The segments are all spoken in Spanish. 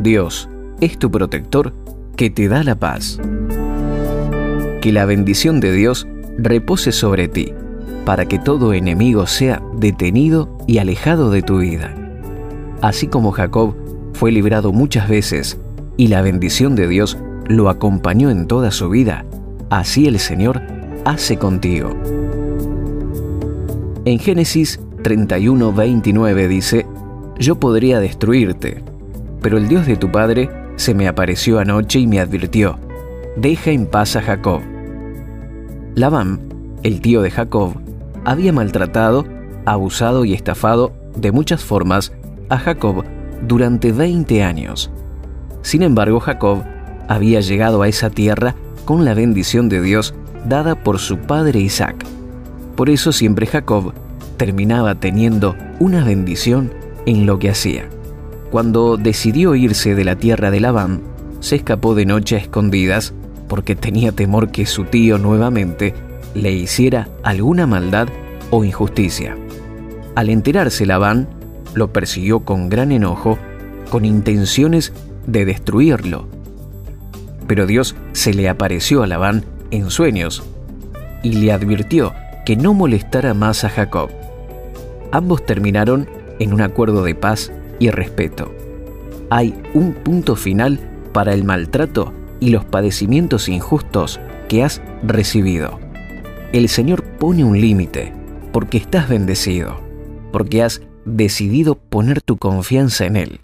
Dios es tu protector que te da la paz. Que la bendición de Dios repose sobre ti, para que todo enemigo sea detenido y alejado de tu vida. Así como Jacob fue librado muchas veces y la bendición de Dios lo acompañó en toda su vida, así el Señor hace contigo. En Génesis 31, 29 dice, Yo podría destruirte, pero el Dios de tu padre se me apareció anoche y me advirtió, Deja en paz a Jacob. Labán, el tío de Jacob, había maltratado, abusado y estafado de muchas formas a Jacob durante 20 años. Sin embargo, Jacob había llegado a esa tierra con la bendición de Dios dada por su padre Isaac. Por eso siempre Jacob terminaba teniendo una bendición en lo que hacía. Cuando decidió irse de la tierra de Labán, se escapó de noche a escondidas porque tenía temor que su tío nuevamente le hiciera alguna maldad o injusticia. Al enterarse Labán, lo persiguió con gran enojo, con intenciones de destruirlo. Pero Dios se le apareció a Labán en sueños y le advirtió que no molestara más a Jacob. Ambos terminaron en un acuerdo de paz y respeto. Hay un punto final para el maltrato y los padecimientos injustos que has recibido. El Señor pone un límite porque estás bendecido, porque has decidido poner tu confianza en Él.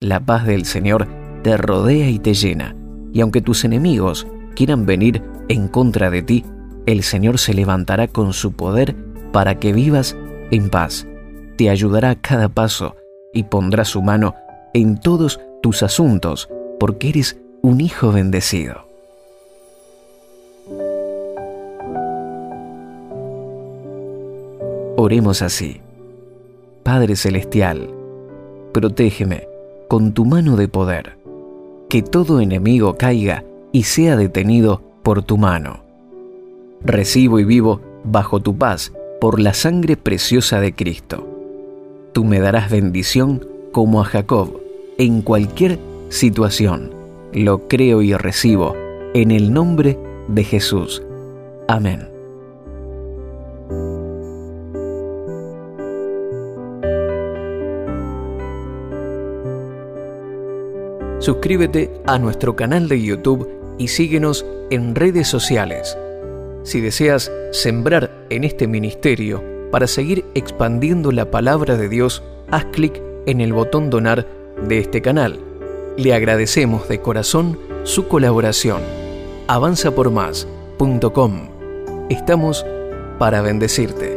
La paz del Señor te rodea y te llena, y aunque tus enemigos quieran venir en contra de ti, el Señor se levantará con su poder para que vivas en paz. Te ayudará a cada paso y pondrá su mano en todos tus asuntos, porque eres un hijo bendecido. Oremos así. Padre Celestial, protégeme con tu mano de poder, que todo enemigo caiga y sea detenido por tu mano. Recibo y vivo bajo tu paz por la sangre preciosa de Cristo. Tú me darás bendición como a Jacob en cualquier situación. Lo creo y recibo en el nombre de Jesús. Amén. Suscríbete a nuestro canal de YouTube y síguenos en redes sociales. Si deseas sembrar en este ministerio para seguir expandiendo la palabra de Dios, haz clic en el botón donar de este canal. Le agradecemos de corazón su colaboración. avanzapormás.com. Estamos para bendecirte.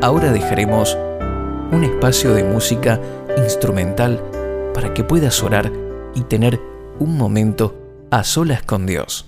Ahora dejaremos un espacio de música instrumental para que puedas orar y tener un momento a solas con Dios.